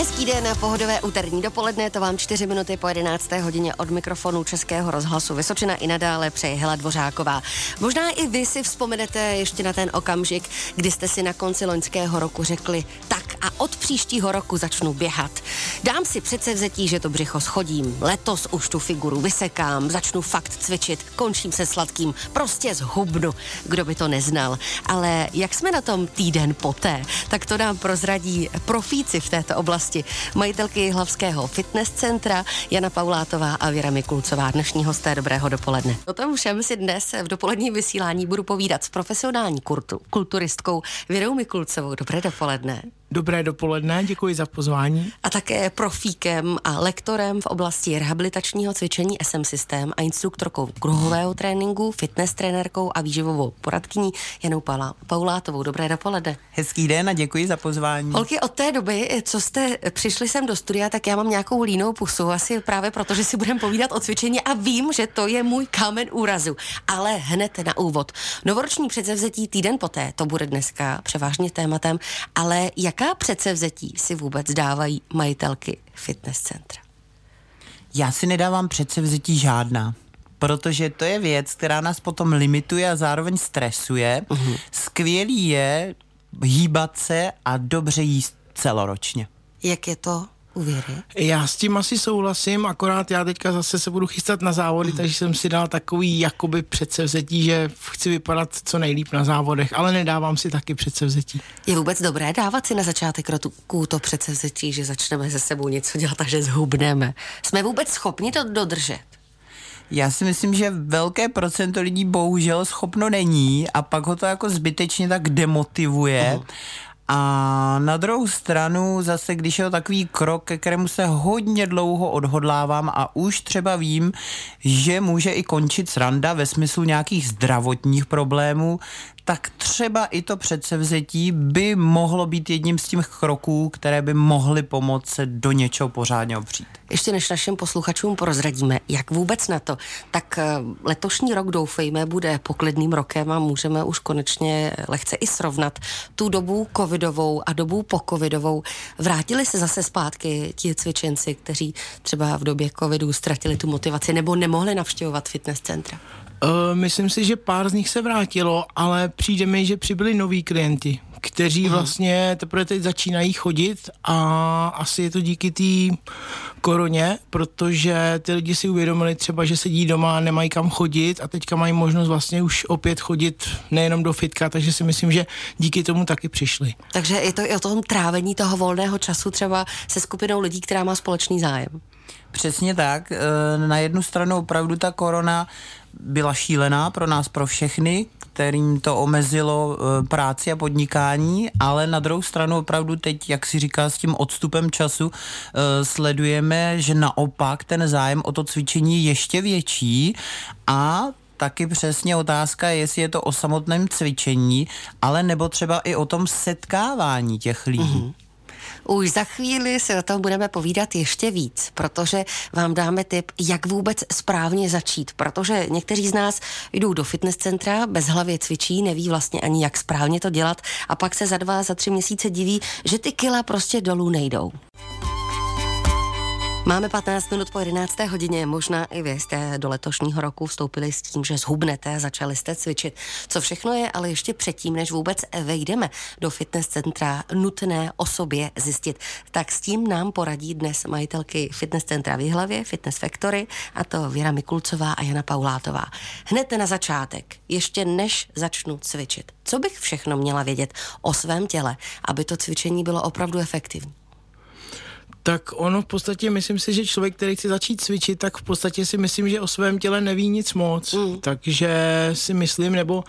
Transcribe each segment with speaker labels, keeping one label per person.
Speaker 1: Hezký den, pohodové úterní dopoledne, to vám 4 minuty po 11. hodině od mikrofonu Českého rozhlasu Vysočina i nadále přeje Hela Dvořáková. Možná i vy si vzpomenete ještě na ten okamžik, kdy jste si na konci loňského roku řekli, tak a od příštího roku začnu běhat. Dám si přece vzetí, že to břicho schodím. Letos už tu figuru vysekám, začnu fakt cvičit, končím se sladkým, prostě zhubnu. Kdo by to neznal. Ale jak jsme na tom týden poté, tak to nám prozradí profíci v této oblasti. Majitelky Hlavského fitness centra Jana Paulátová a Věra Mikulcová. Dnešní hosté dobrého dopoledne. O tom všem si dnes v dopoledním vysílání budu povídat s profesionální kulturistkou Věrou Mikulcovou. Dobré dopoledne.
Speaker 2: Dobré dopoledne, děkuji za pozvání.
Speaker 1: A také profíkem a lektorem v oblasti rehabilitačního cvičení SM Systém a instruktorkou kruhového tréninku, fitness trenérkou a výživovou poradkyní Janou Paulátovou. Dobré dopoledne.
Speaker 3: Hezký den a děkuji za pozvání.
Speaker 1: Holky, od té doby, co jste přišli sem do studia, tak já mám nějakou línou pusu, asi právě proto, že si budeme povídat o cvičení a vím, že to je můj kámen úrazu. Ale hned na úvod. Novoroční předsevzetí týden poté, to bude dneska převážně tématem, ale jak Jaká předsevzetí si vůbec dávají majitelky fitness centra?
Speaker 3: Já si nedávám předsevzetí žádná protože to je věc, která nás potom limituje a zároveň stresuje. Uh-huh. Skvělý je hýbat se a dobře jíst celoročně.
Speaker 1: Jak je to uvěry?
Speaker 2: Já s tím asi souhlasím, akorát já teďka zase se budu chystat na závody, mm. takže jsem si dal takový jakoby předsevzetí, že chci vypadat co nejlíp na závodech, ale nedávám si taky předsevzetí.
Speaker 1: Je vůbec dobré dávat si na začátek roku to předsevzetí, že začneme se sebou něco dělat a že zhubneme. Jsme vůbec schopni to dodržet?
Speaker 3: Já si myslím, že velké procento lidí bohužel schopno není a pak ho to jako zbytečně tak demotivuje. Uh-huh. A na druhou stranu zase, když je to takový krok, ke kterému se hodně dlouho odhodlávám a už třeba vím, že může i končit sranda ve smyslu nějakých zdravotních problémů, tak třeba i to předsevzetí by mohlo být jedním z těch kroků, které by mohly pomoct se do něčeho pořádně opřít.
Speaker 1: Ještě než našim posluchačům prozradíme, jak vůbec na to, tak eh, letošní rok doufejme bude poklidným rokem a můžeme už konečně lehce i srovnat tu dobu covidovou a dobu po covidovou. Vrátili se zase zpátky ti cvičenci, kteří třeba v době covidu ztratili tu motivaci nebo nemohli navštěvovat fitness centra?
Speaker 2: Uh, myslím si, že pár z nich se vrátilo, ale přijde mi, že přibyli noví klienti, kteří uh-huh. vlastně teprve teď začínají chodit a asi je to díky té koroně, protože ty lidi si uvědomili třeba, že sedí doma a nemají kam chodit a teďka mají možnost vlastně už opět chodit nejenom do fitka, takže si myslím, že díky tomu taky přišli.
Speaker 1: Takže je to i o tom trávení toho volného času třeba se skupinou lidí, která má společný zájem.
Speaker 3: Přesně tak. E, na jednu stranu opravdu ta korona byla šílená pro nás, pro všechny, kterým to omezilo e, práci a podnikání, ale na druhou stranu opravdu teď, jak si říká, s tím odstupem času e, sledujeme, že naopak ten zájem o to cvičení je ještě větší a taky přesně otázka je, jestli je to o samotném cvičení, ale nebo třeba i o tom setkávání těch lidí. Mm-hmm.
Speaker 1: Už za chvíli se o tom budeme povídat ještě víc, protože vám dáme tip, jak vůbec správně začít, protože někteří z nás jdou do fitness centra, bez hlavě cvičí, neví vlastně ani jak správně to dělat a pak se za dva, za tři měsíce diví, že ty kila prostě dolů nejdou. Máme 15 minut po 11. hodině, možná i vy jste do letošního roku vstoupili s tím, že zhubnete, začali jste cvičit. Co všechno je ale ještě předtím, než vůbec vejdeme do fitness centra, nutné o sobě zjistit. Tak s tím nám poradí dnes majitelky fitness centra v Jihlavě, Fitness Factory, a to Věra Mikulcová a Jana Paulátová. Hned na začátek, ještě než začnu cvičit, co bych všechno měla vědět o svém těle, aby to cvičení bylo opravdu efektivní?
Speaker 2: Tak ono v podstatě, myslím si, že člověk, který chce začít cvičit, tak v podstatě si myslím, že o svém těle neví nic moc. Mm. Takže si myslím, nebo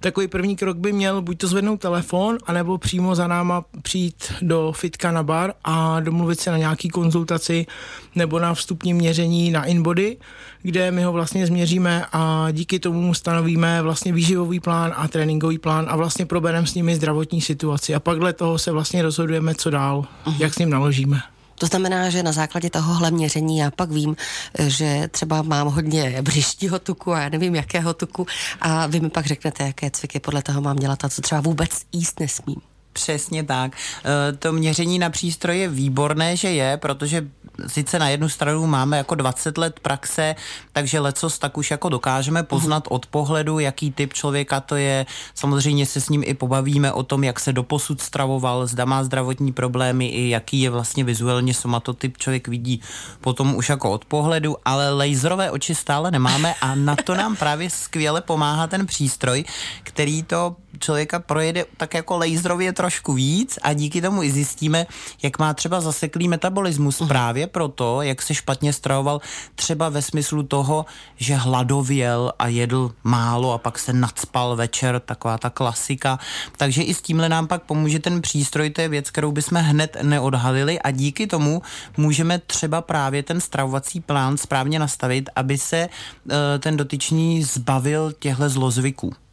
Speaker 2: takový první krok by měl buď to zvednout telefon, anebo přímo za náma přijít do fitka na bar a domluvit se na nějaký konzultaci nebo na vstupní měření na InBody, kde my ho vlastně změříme a díky tomu stanovíme vlastně výživový plán a tréninkový plán a vlastně probereme s nimi zdravotní situaci a pak dle toho se vlastně rozhodujeme, co dál, uh-huh. jak s ním naložíme.
Speaker 1: To znamená, že na základě tohohle měření já pak vím, že třeba mám hodně břištího tuku a já nevím, jakého tuku a vy mi pak řeknete, jaké cviky podle toho mám dělat a co třeba vůbec jíst nesmím.
Speaker 3: Přesně tak. E, to měření na přístroji je výborné, že je, protože sice na jednu stranu máme jako 20 let praxe, takže lecos tak už jako dokážeme poznat od pohledu, jaký typ člověka to je. Samozřejmě se s ním i pobavíme o tom, jak se doposud stravoval, zda má zdravotní problémy i jaký je vlastně vizuálně somatotyp člověk vidí potom už jako od pohledu, ale laserové oči stále nemáme a na to nám právě skvěle pomáhá ten přístroj, který to člověka projede tak jako laserově trošku víc a díky tomu i zjistíme, jak má třeba zaseklý metabolismus uh-huh. právě proto, jak se špatně stravoval třeba ve smyslu toho, že hladověl a jedl málo a pak se nadspal večer, taková ta klasika. Takže i s tímhle nám pak pomůže ten přístroj, to je věc, kterou bychom hned neodhalili a díky tomu můžeme třeba právě ten stravovací plán správně nastavit, aby se uh, ten dotyčný zbavil těchto zlozvyků.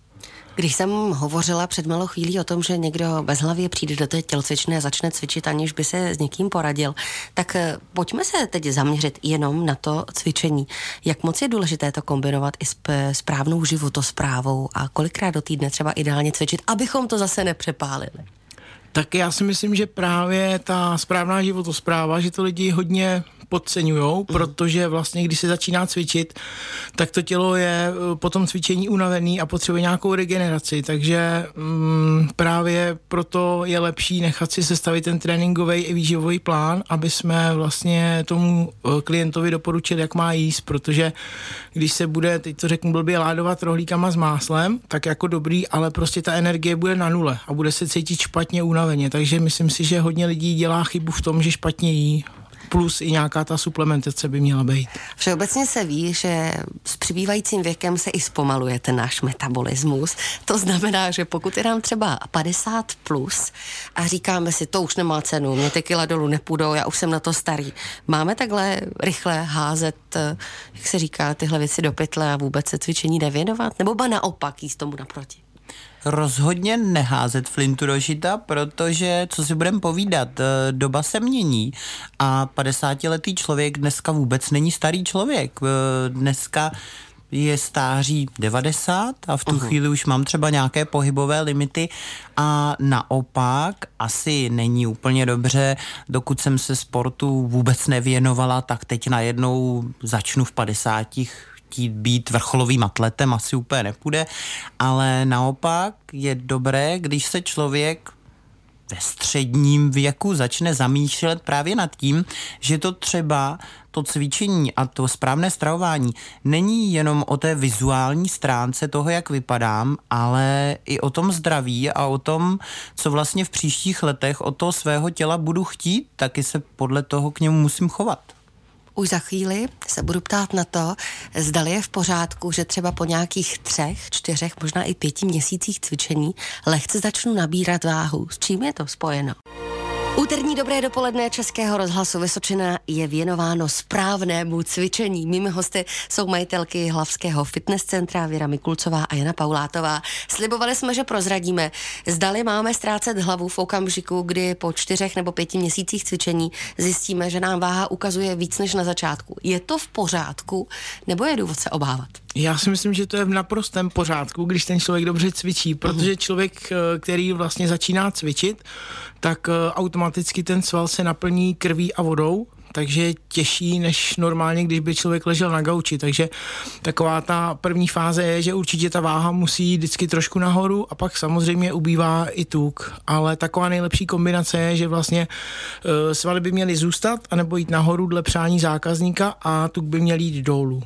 Speaker 1: Když jsem hovořila před malou chvílí o tom, že někdo bez hlavy přijde do té tělocvičny a začne cvičit, aniž by se s někým poradil, tak eh, pojďme se teď zaměřit jenom na to cvičení. Jak moc je důležité to kombinovat i s správnou životosprávou a kolikrát do týdne třeba ideálně cvičit, abychom to zase nepřepálili?
Speaker 2: Tak já si myslím, že právě ta správná životospráva, že to lidi hodně podceňují, mm. protože vlastně, když se začíná cvičit, tak to tělo je eh, po tom cvičení unavený a potřebuje nějakou regeneraci, takže mm, právě proto je lepší nechat si sestavit ten tréninkový i výživový plán, aby jsme vlastně tomu eh, klientovi doporučili, jak má jíst, protože když se bude, teď to řeknu blbě, ládovat rohlíkama s máslem, tak jako dobrý, ale prostě ta energie bude na nule a bude se cítit špatně unaveně, takže myslím si, že hodně lidí dělá chybu v tom, že špatně jí plus i nějaká ta suplementace by měla být.
Speaker 1: Všeobecně se ví, že s přibývajícím věkem se i zpomaluje ten náš metabolismus. To znamená, že pokud je nám třeba 50 plus a říkáme si, to už nemá cenu, mě ty kila dolů nepůjdou, já už jsem na to starý. Máme takhle rychle házet, jak se říká, tyhle věci do pytle a vůbec se cvičení nevěnovat? Nebo ba naopak jíst tomu naproti?
Speaker 3: Rozhodně neházet flintu do žita, protože, co si budeme povídat, eh, doba se mění a 50-letý člověk dneska vůbec není starý člověk. Eh, dneska je stáří 90 a v tu uh-huh. chvíli už mám třeba nějaké pohybové limity a naopak asi není úplně dobře, dokud jsem se sportu vůbec nevěnovala, tak teď najednou začnu v 50 chtít být vrcholovým atletem, asi úplně nepůjde, ale naopak je dobré, když se člověk ve středním věku začne zamýšlet právě nad tím, že to třeba to cvičení a to správné stravování není jenom o té vizuální stránce toho, jak vypadám, ale i o tom zdraví a o tom, co vlastně v příštích letech od toho svého těla budu chtít, taky se podle toho k němu musím chovat.
Speaker 1: Už za chvíli se budu ptát na to, zdali je v pořádku, že třeba po nějakých třech, čtyřech, možná i pěti měsících cvičení lehce začnu nabírat váhu. S čím je to spojeno? Úterní dobré dopoledne Českého rozhlasu Vysočina je věnováno správnému cvičení. Mými hosty jsou majitelky Hlavského fitness centra Věra Mikulcová a Jana Paulátová. Slibovali jsme, že prozradíme, zdali máme ztrácet hlavu v okamžiku, kdy po čtyřech nebo pěti měsících cvičení zjistíme, že nám váha ukazuje víc než na začátku. Je to v pořádku nebo je důvod se obávat?
Speaker 2: Já si myslím, že to je v naprostém pořádku, když ten člověk dobře cvičí, protože člověk, eh, který vlastně začíná cvičit, tak eh, automaticky ten sval se naplní krví a vodou, takže je těžší než normálně, když by člověk ležel na gauči. Takže taková ta první fáze je, že určitě ta váha musí jít vždycky trošku nahoru a pak samozřejmě ubývá i tuk. Ale taková nejlepší kombinace je, že vlastně uh, svaly by měly zůstat anebo jít nahoru dle přání zákazníka a tuk by měl jít dolů.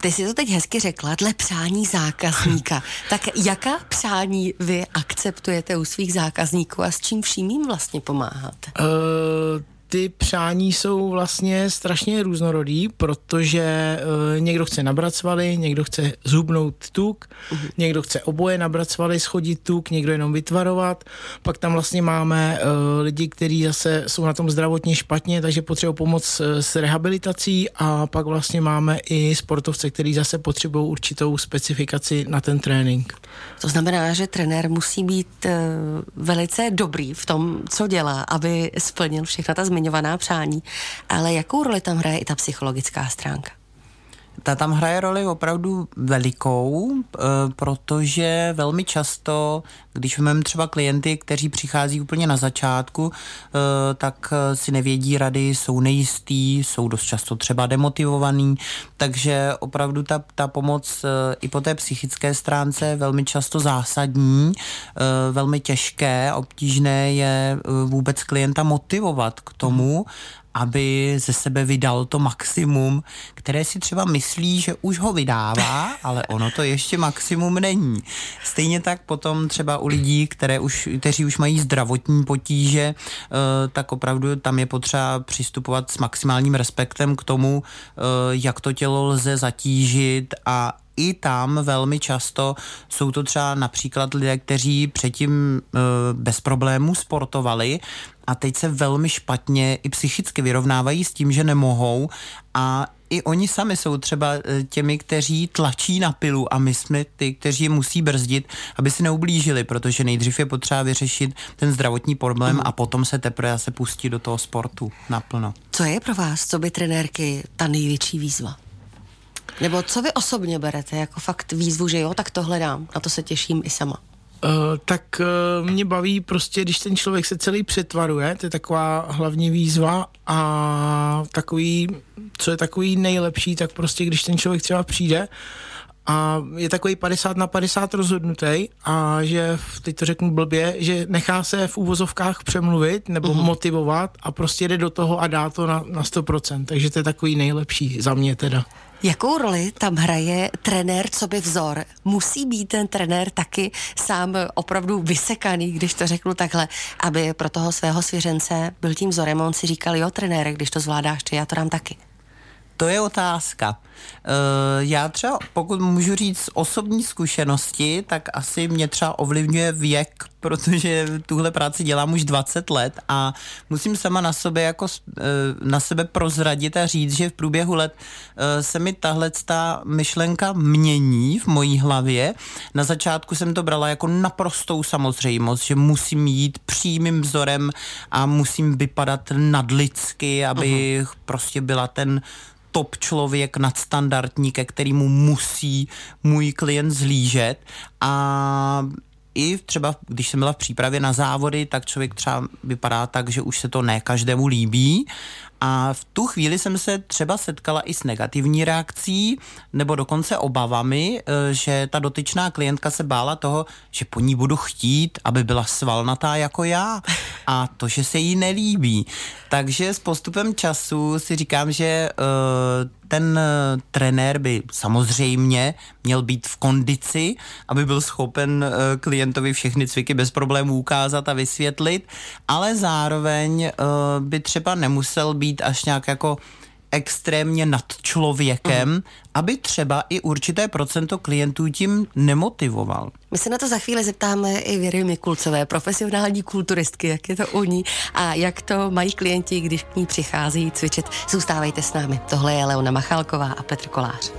Speaker 1: Ty jsi to teď hezky řekla, dle přání zákazníka. tak jaká přání vy akceptujete u svých zákazníků a s čím vším jim vlastně pomáháte? Uh,
Speaker 2: ty přání jsou vlastně strašně různorodý, protože uh, někdo chce nabrat svaly, někdo chce zhubnout tuk, uh-huh. někdo chce oboje nabrat svaly, schodit tuk, někdo jenom vytvarovat. Pak tam vlastně máme uh, lidi, kteří zase jsou na tom zdravotně špatně, takže potřebují pomoc uh, s rehabilitací a pak vlastně máme i sportovce, kteří zase potřebují určitou specifikaci na ten trénink.
Speaker 1: To znamená, že trenér musí být uh, velice dobrý v tom, co dělá, aby splnil všechna ta zmiňovaná přání. Ale jakou roli tam hraje i ta psychologická stránka?
Speaker 3: Ta tam hraje roli opravdu velikou, eh, protože velmi často, když máme třeba klienty, kteří přichází úplně na začátku, eh, tak si nevědí rady, jsou nejistý, jsou dost často třeba demotivovaný, takže opravdu ta, ta pomoc i po té psychické stránce je velmi často zásadní, velmi těžké, obtížné je vůbec klienta motivovat k tomu, aby ze sebe vydal to maximum, které si třeba myslí, že už ho vydává, ale ono to ještě maximum není. Stejně tak potom třeba u lidí, které už, kteří už mají zdravotní potíže, eh, tak opravdu tam je potřeba přistupovat s maximálním respektem k tomu, eh, jak to tělo lze zatížit a i tam velmi často jsou to třeba například lidé, kteří předtím e, bez problémů sportovali a teď se velmi špatně i psychicky vyrovnávají s tím, že nemohou a i oni sami jsou třeba e, těmi, kteří tlačí na pilu a my jsme ty, kteří je musí brzdit, aby si neublížili, protože nejdřív je potřeba vyřešit ten zdravotní problém mm. a potom se teprve se pustí do toho sportu naplno.
Speaker 1: Co je pro vás, co by trenérky, ta největší výzva? Nebo co vy osobně berete jako fakt výzvu, že jo, tak to hledám, na to se těším i sama.
Speaker 2: Uh, tak uh, mě baví prostě, když ten člověk se celý přetvaruje, to je taková hlavní výzva a takový, co je takový nejlepší, tak prostě když ten člověk třeba přijde a je takový 50 na 50 rozhodnutý a že, teď to řeknu blbě, že nechá se v úvozovkách přemluvit nebo uh-huh. motivovat a prostě jde do toho a dá to na, na 100%, takže to je takový nejlepší za mě teda.
Speaker 1: Jakou roli tam hraje trenér, co by vzor? Musí být ten trenér taky sám opravdu vysekaný, když to řeknu takhle, aby pro toho svého svěřence byl tím vzorem. On si říkal, jo, trenére, když to zvládáš, to já to dám taky.
Speaker 3: To je otázka. Eh, já třeba, pokud můžu říct osobní zkušenosti, tak asi mě třeba ovlivňuje věk, protože tuhle práci dělám už 20 let a musím sama na sobě jako eh, na sebe prozradit a říct, že v průběhu let eh, se mi tahle ta myšlenka mění v mojí hlavě. Na začátku jsem to brala jako naprostou samozřejmost, že musím jít přímým vzorem a musím vypadat nadlidsky, aby uh-huh. prostě byla ten top člověk, nadstandardní, ke kterému musí můj klient zlížet a i třeba, když jsem byla v přípravě na závody, tak člověk třeba vypadá tak, že už se to ne každému líbí a v tu chvíli jsem se třeba setkala i s negativní reakcí nebo dokonce obavami, e, že ta dotyčná klientka se bála toho, že po ní budu chtít, aby byla svalnatá jako já a to, že se jí nelíbí. Takže s postupem času si říkám, že uh, ten uh, trenér by samozřejmě měl být v kondici, aby byl schopen uh, klientovi všechny cviky bez problémů ukázat a vysvětlit, ale zároveň uh, by třeba nemusel být až nějak jako extrémně nad člověkem, mm. aby třeba i určité procento klientů tím nemotivoval.
Speaker 1: My se na to za chvíli zeptáme i Věry Mikulcové, profesionální kulturistky, jak je to u ní a jak to mají klienti, když k ní přichází cvičit. Zůstávejte s námi. Tohle je Leona Machalková a Petr Kolář.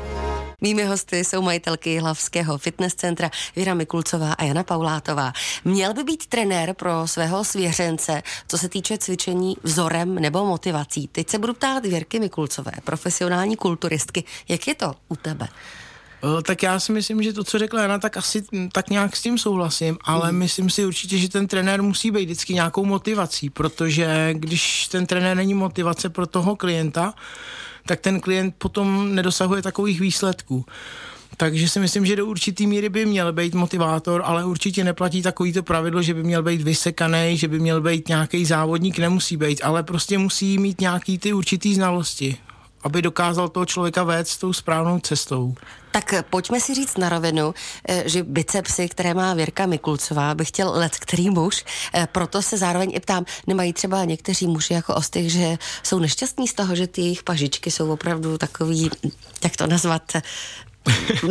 Speaker 1: Mými hosty jsou majitelky Hlavského fitness centra Věra Mikulcová a Jana Paulátová. Měl by být trenér pro svého svěřence, co se týče cvičení vzorem nebo motivací. Teď se budu ptát Věrky Mikulcové, profesionální kulturistky. Jak je to u tebe?
Speaker 2: Eh, tak já si myslím, že to, co řekla Jana, tak asi tak nějak s tím souhlasím, ale mm. myslím si určitě, že ten trenér musí být vždycky nějakou motivací, protože když ten trenér není motivace pro toho klienta, tak ten klient potom nedosahuje takových výsledků. Takže si myslím, že do určitý míry by měl být motivátor, ale určitě neplatí takovýto pravidlo, že by měl být vysekaný, že by měl být nějaký závodník, nemusí být, ale prostě musí mít nějaký ty určitý znalosti aby dokázal toho člověka vést tou správnou cestou.
Speaker 1: Tak pojďme si říct na rovinu, eh, že bicepsy, které má Věrka Mikulcová, by chtěl let který muž, eh, proto se zároveň i ptám, nemají třeba někteří muži jako ostych, že jsou nešťastní z toho, že ty jejich pažičky jsou opravdu takový, jak to nazvat,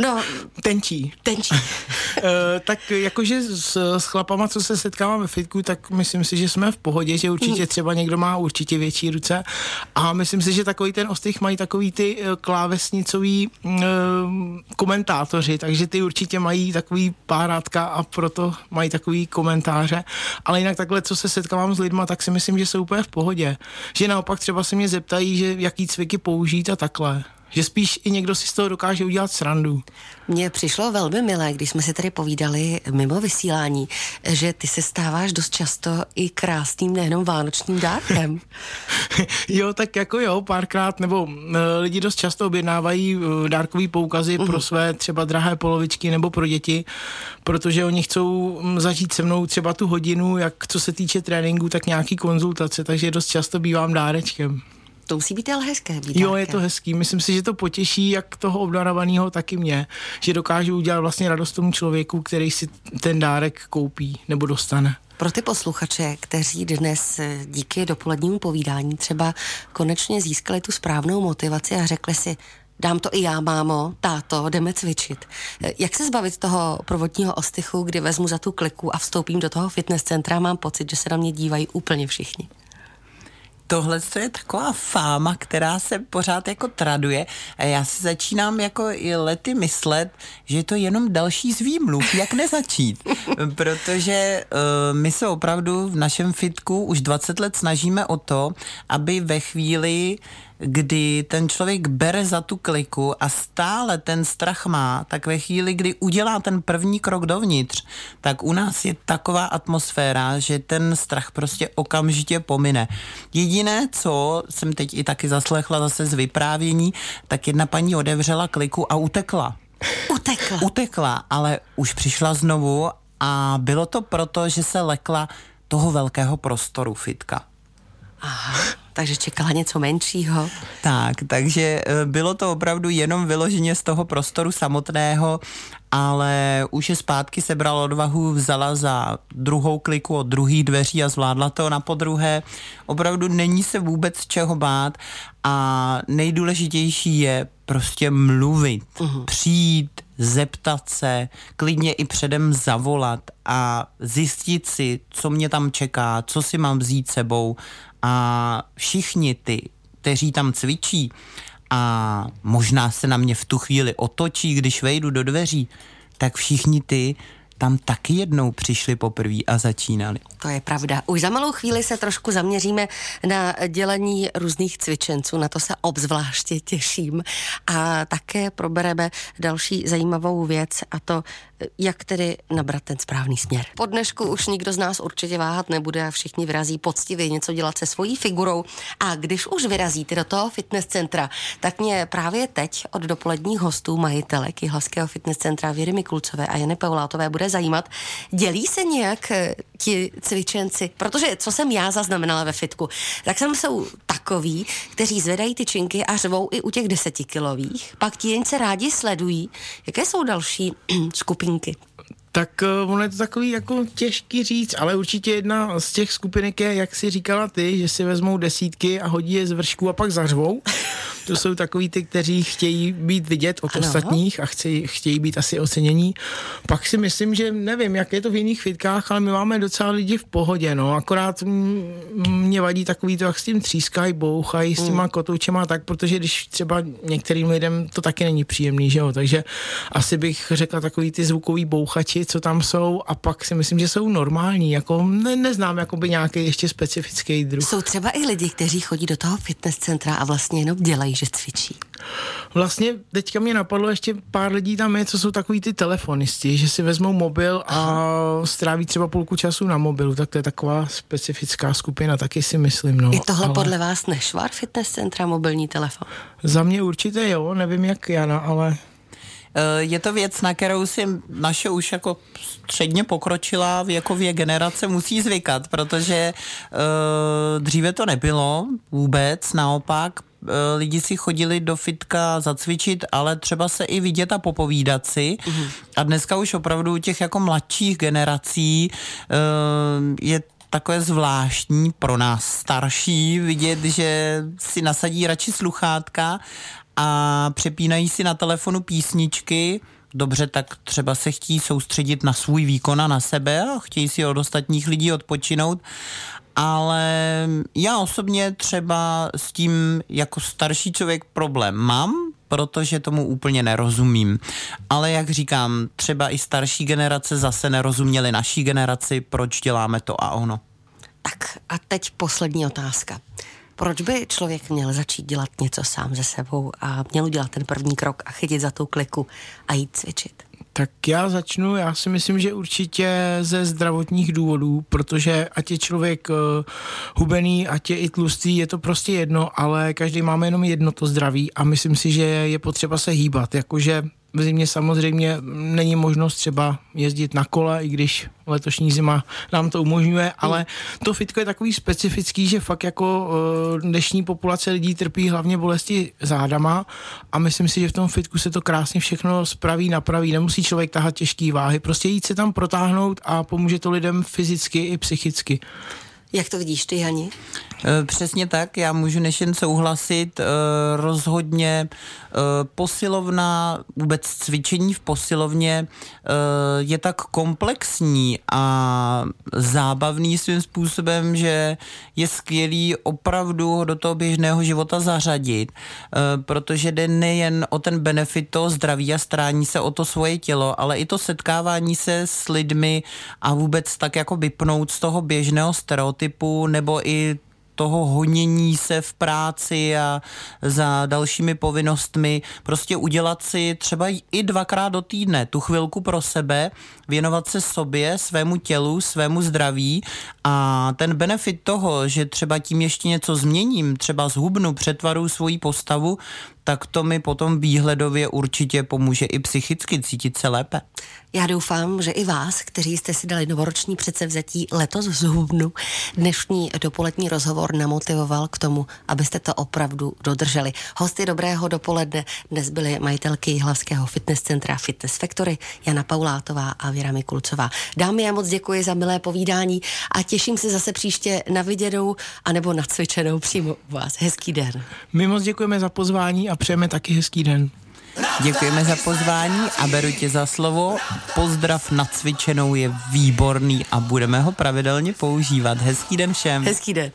Speaker 2: No, tenčí.
Speaker 1: Tenčí.
Speaker 2: uh, tak jakože s, s chlapama, co se setkávám ve fitku, tak myslím si, že jsme v pohodě, že určitě mm. třeba někdo má určitě větší ruce a myslím si, že takový ten ostych mají takový ty uh, klávesnicový uh, komentátoři, takže ty určitě mají takový párátka a proto mají takový komentáře, ale jinak takhle, co se setkávám s lidma, tak si myslím, že jsou úplně v pohodě. Že naopak třeba se mě zeptají, že jaký cviky použít a takhle že spíš i někdo si z toho dokáže udělat srandu.
Speaker 1: Mně přišlo velmi milé, když jsme si tady povídali mimo vysílání, že ty se stáváš dost často i krásným, nejenom vánočním dárkem.
Speaker 2: jo, tak jako jo, párkrát, nebo lidi dost často objednávají uh, dárkový poukazy uh-huh. pro své třeba drahé polovičky nebo pro děti, protože oni chcou zažít se mnou třeba tu hodinu, jak co se týče tréninku, tak nějaký konzultace, takže dost často bývám dárečkem.
Speaker 1: To musí být ale hezké. Být
Speaker 2: jo, je to hezký. Myslím si, že to potěší jak toho obdarovaného, tak i mě, že dokážu udělat vlastně radost tomu člověku, který si ten dárek koupí nebo dostane.
Speaker 1: Pro ty posluchače, kteří dnes eh, díky dopolednímu povídání třeba konečně získali tu správnou motivaci a řekli si, dám to i já, mámo, táto, jdeme cvičit. Eh, jak se zbavit toho provodního ostychu, kdy vezmu za tu kliku a vstoupím do toho fitness centra a mám pocit, že se na mě dívají úplně všichni?
Speaker 3: Tohle je taková fáma, která se pořád jako traduje a já si začínám jako i lety myslet, že je to jenom další z výmluv, jak nezačít. Protože uh, my se opravdu v našem fitku už 20 let snažíme o to, aby ve chvíli, kdy ten člověk bere za tu kliku a stále ten strach má, tak ve chvíli, kdy udělá ten první krok dovnitř, tak u nás je taková atmosféra, že ten strach prostě okamžitě pomine. Jediné, co jsem teď i taky zaslechla zase z vyprávění, tak jedna paní odevřela kliku a utekla.
Speaker 1: Utekla.
Speaker 3: Utekla, ale už přišla znovu a bylo to proto, že se lekla toho velkého prostoru fitka.
Speaker 1: Takže čekala něco menšího.
Speaker 3: Tak, takže eh, bylo to opravdu jenom vyloženě z toho prostoru samotného, ale už je zpátky sebral odvahu, vzala za druhou kliku od druhých dveří a zvládla to na podruhé. Opravdu není se vůbec čeho bát a nejdůležitější je prostě mluvit, uh-huh. přijít, zeptat se, klidně i předem zavolat a zjistit si, co mě tam čeká, co si mám vzít sebou a všichni ty, kteří tam cvičí a možná se na mě v tu chvíli otočí, když vejdu do dveří, tak všichni ty tam taky jednou přišli poprvé a začínali.
Speaker 1: To je pravda. Už za malou chvíli se trošku zaměříme na dělení různých cvičenců, na to se obzvláště těším. A také probereme další zajímavou věc a to, jak tedy nabrat ten správný směr. Po dnešku už nikdo z nás určitě váhat nebude a všichni vyrazí poctivě něco dělat se svojí figurou. A když už vyrazíte do toho fitness centra, tak mě právě teď od dopoledních hostů majitelek Jihlavského fitness centra Věry Mikulcové a Jany Paulátové bude zajímat, dělí se nějak eh, ti cvičenci, protože co jsem já zaznamenala ve fitku, tak tam jsou takový, kteří zvedají ty činky a řvou i u těch desetikilových, pak ti jen se rádi sledují. Jaké jsou další Pinque.
Speaker 2: Tak uh, ono je to takový jako těžký říct, ale určitě jedna z těch skupinek je, jak si říkala ty, že si vezmou desítky a hodí je z vršku a pak zařvou. To jsou takový ty, kteří chtějí být vidět od ano. ostatních a chtějí, chtějí být asi ocenění. Pak si myslím, že nevím, jak je to v jiných fitkách, ale my máme docela lidi v pohodě, no. Akorát mě vadí takový to, jak s tím třískají, bouchají, s těma mm. kotoučema tak, protože když třeba některým lidem to taky není příjemný, že jo. Takže asi bych řekla takový ty zvukový bouchači, co tam jsou a pak si myslím, že jsou normální, jako ne, neznám jakoby nějaký ještě specifický druh.
Speaker 1: Jsou třeba i lidi, kteří chodí do toho fitness centra a vlastně jenom dělají, že cvičí.
Speaker 2: Vlastně teďka mě napadlo ještě pár lidí tam je, co jsou takový ty telefonisti, že si vezmou mobil a stráví třeba půlku času na mobilu, tak to je taková specifická skupina, taky si myslím. No.
Speaker 1: Je tohle ale... podle vás nešvar fitness centra, mobilní telefon?
Speaker 2: Za mě určitě jo, nevím jak Jana, ale
Speaker 3: je to věc, na kterou si naše už jako středně pokročila věkově generace musí zvykat, protože uh, dříve to nebylo vůbec, naopak uh, lidi si chodili do fitka zacvičit, ale třeba se i vidět a popovídat si. Uh-huh. A dneska už opravdu u těch jako mladších generací je takové zvláštní pro nás starší vidět, že si nasadí radši sluchátka a přepínají si na telefonu písničky, dobře, tak třeba se chtějí soustředit na svůj výkon a na sebe a chtějí si od ostatních lidí odpočinout, ale já osobně třeba s tím jako starší člověk problém mám, protože tomu úplně nerozumím. Ale jak říkám, třeba i starší generace zase nerozuměly naší generaci, proč děláme to a ono.
Speaker 1: Tak a teď poslední otázka. Proč by člověk měl začít dělat něco sám ze sebou a měl udělat ten první krok a chytit za tou kliku a jít cvičit?
Speaker 2: Tak já začnu, já si myslím, že určitě ze zdravotních důvodů, protože ať je člověk uh, hubený, ať je i tlustý, je to prostě jedno, ale každý máme jenom jedno to zdraví a myslím si, že je potřeba se hýbat, jakože v zimě samozřejmě není možnost třeba jezdit na kole, i když letošní zima nám to umožňuje, ale to fitko je takový specifický, že fakt jako uh, dnešní populace lidí trpí hlavně bolesti zádama a myslím si, že v tom fitku se to krásně všechno spraví, napraví, nemusí člověk tahat těžké váhy, prostě jít se tam protáhnout a pomůže to lidem fyzicky i psychicky.
Speaker 1: Jak to vidíš ty, Hani?
Speaker 3: Eh, přesně tak, já můžu než jen souhlasit. Eh, rozhodně eh, posilovna, vůbec cvičení v posilovně je tak komplexní a zábavný svým způsobem, že je skvělý opravdu do toho běžného života zařadit, protože jde nejen o ten benefit toho zdraví a strání se o to svoje tělo, ale i to setkávání se s lidmi a vůbec tak jako vypnout z toho běžného stereotypu nebo i toho honění se v práci a za dalšími povinnostmi, prostě udělat si třeba i dvakrát do týdne tu chvilku pro sebe, věnovat se sobě, svému tělu, svému zdraví. A ten benefit toho, že třeba tím ještě něco změním, třeba zhubnu, přetvaru svoji postavu, tak to mi potom výhledově určitě pomůže i psychicky cítit se lépe.
Speaker 1: Já doufám, že i vás, kteří jste si dali novoroční předsevzetí letos zhubnu, dnešní dopolední rozhovor namotivoval k tomu, abyste to opravdu dodrželi. Hosty dobrého dopoledne dnes byly majitelky Jihlavského fitness centra Fitness Factory, Jana Paulátová a Věra Mikulcová. Dámy, já moc děkuji za milé povídání a těším se zase příště na viděnou anebo na cvičenou přímo u vás. Hezký den.
Speaker 2: My moc děkujeme za pozvání a přejeme taky hezký den.
Speaker 3: Děkujeme za pozvání a beru tě za slovo. Pozdrav na cvičenou je výborný a budeme ho pravidelně používat. Hezký den všem.
Speaker 1: Hezký den.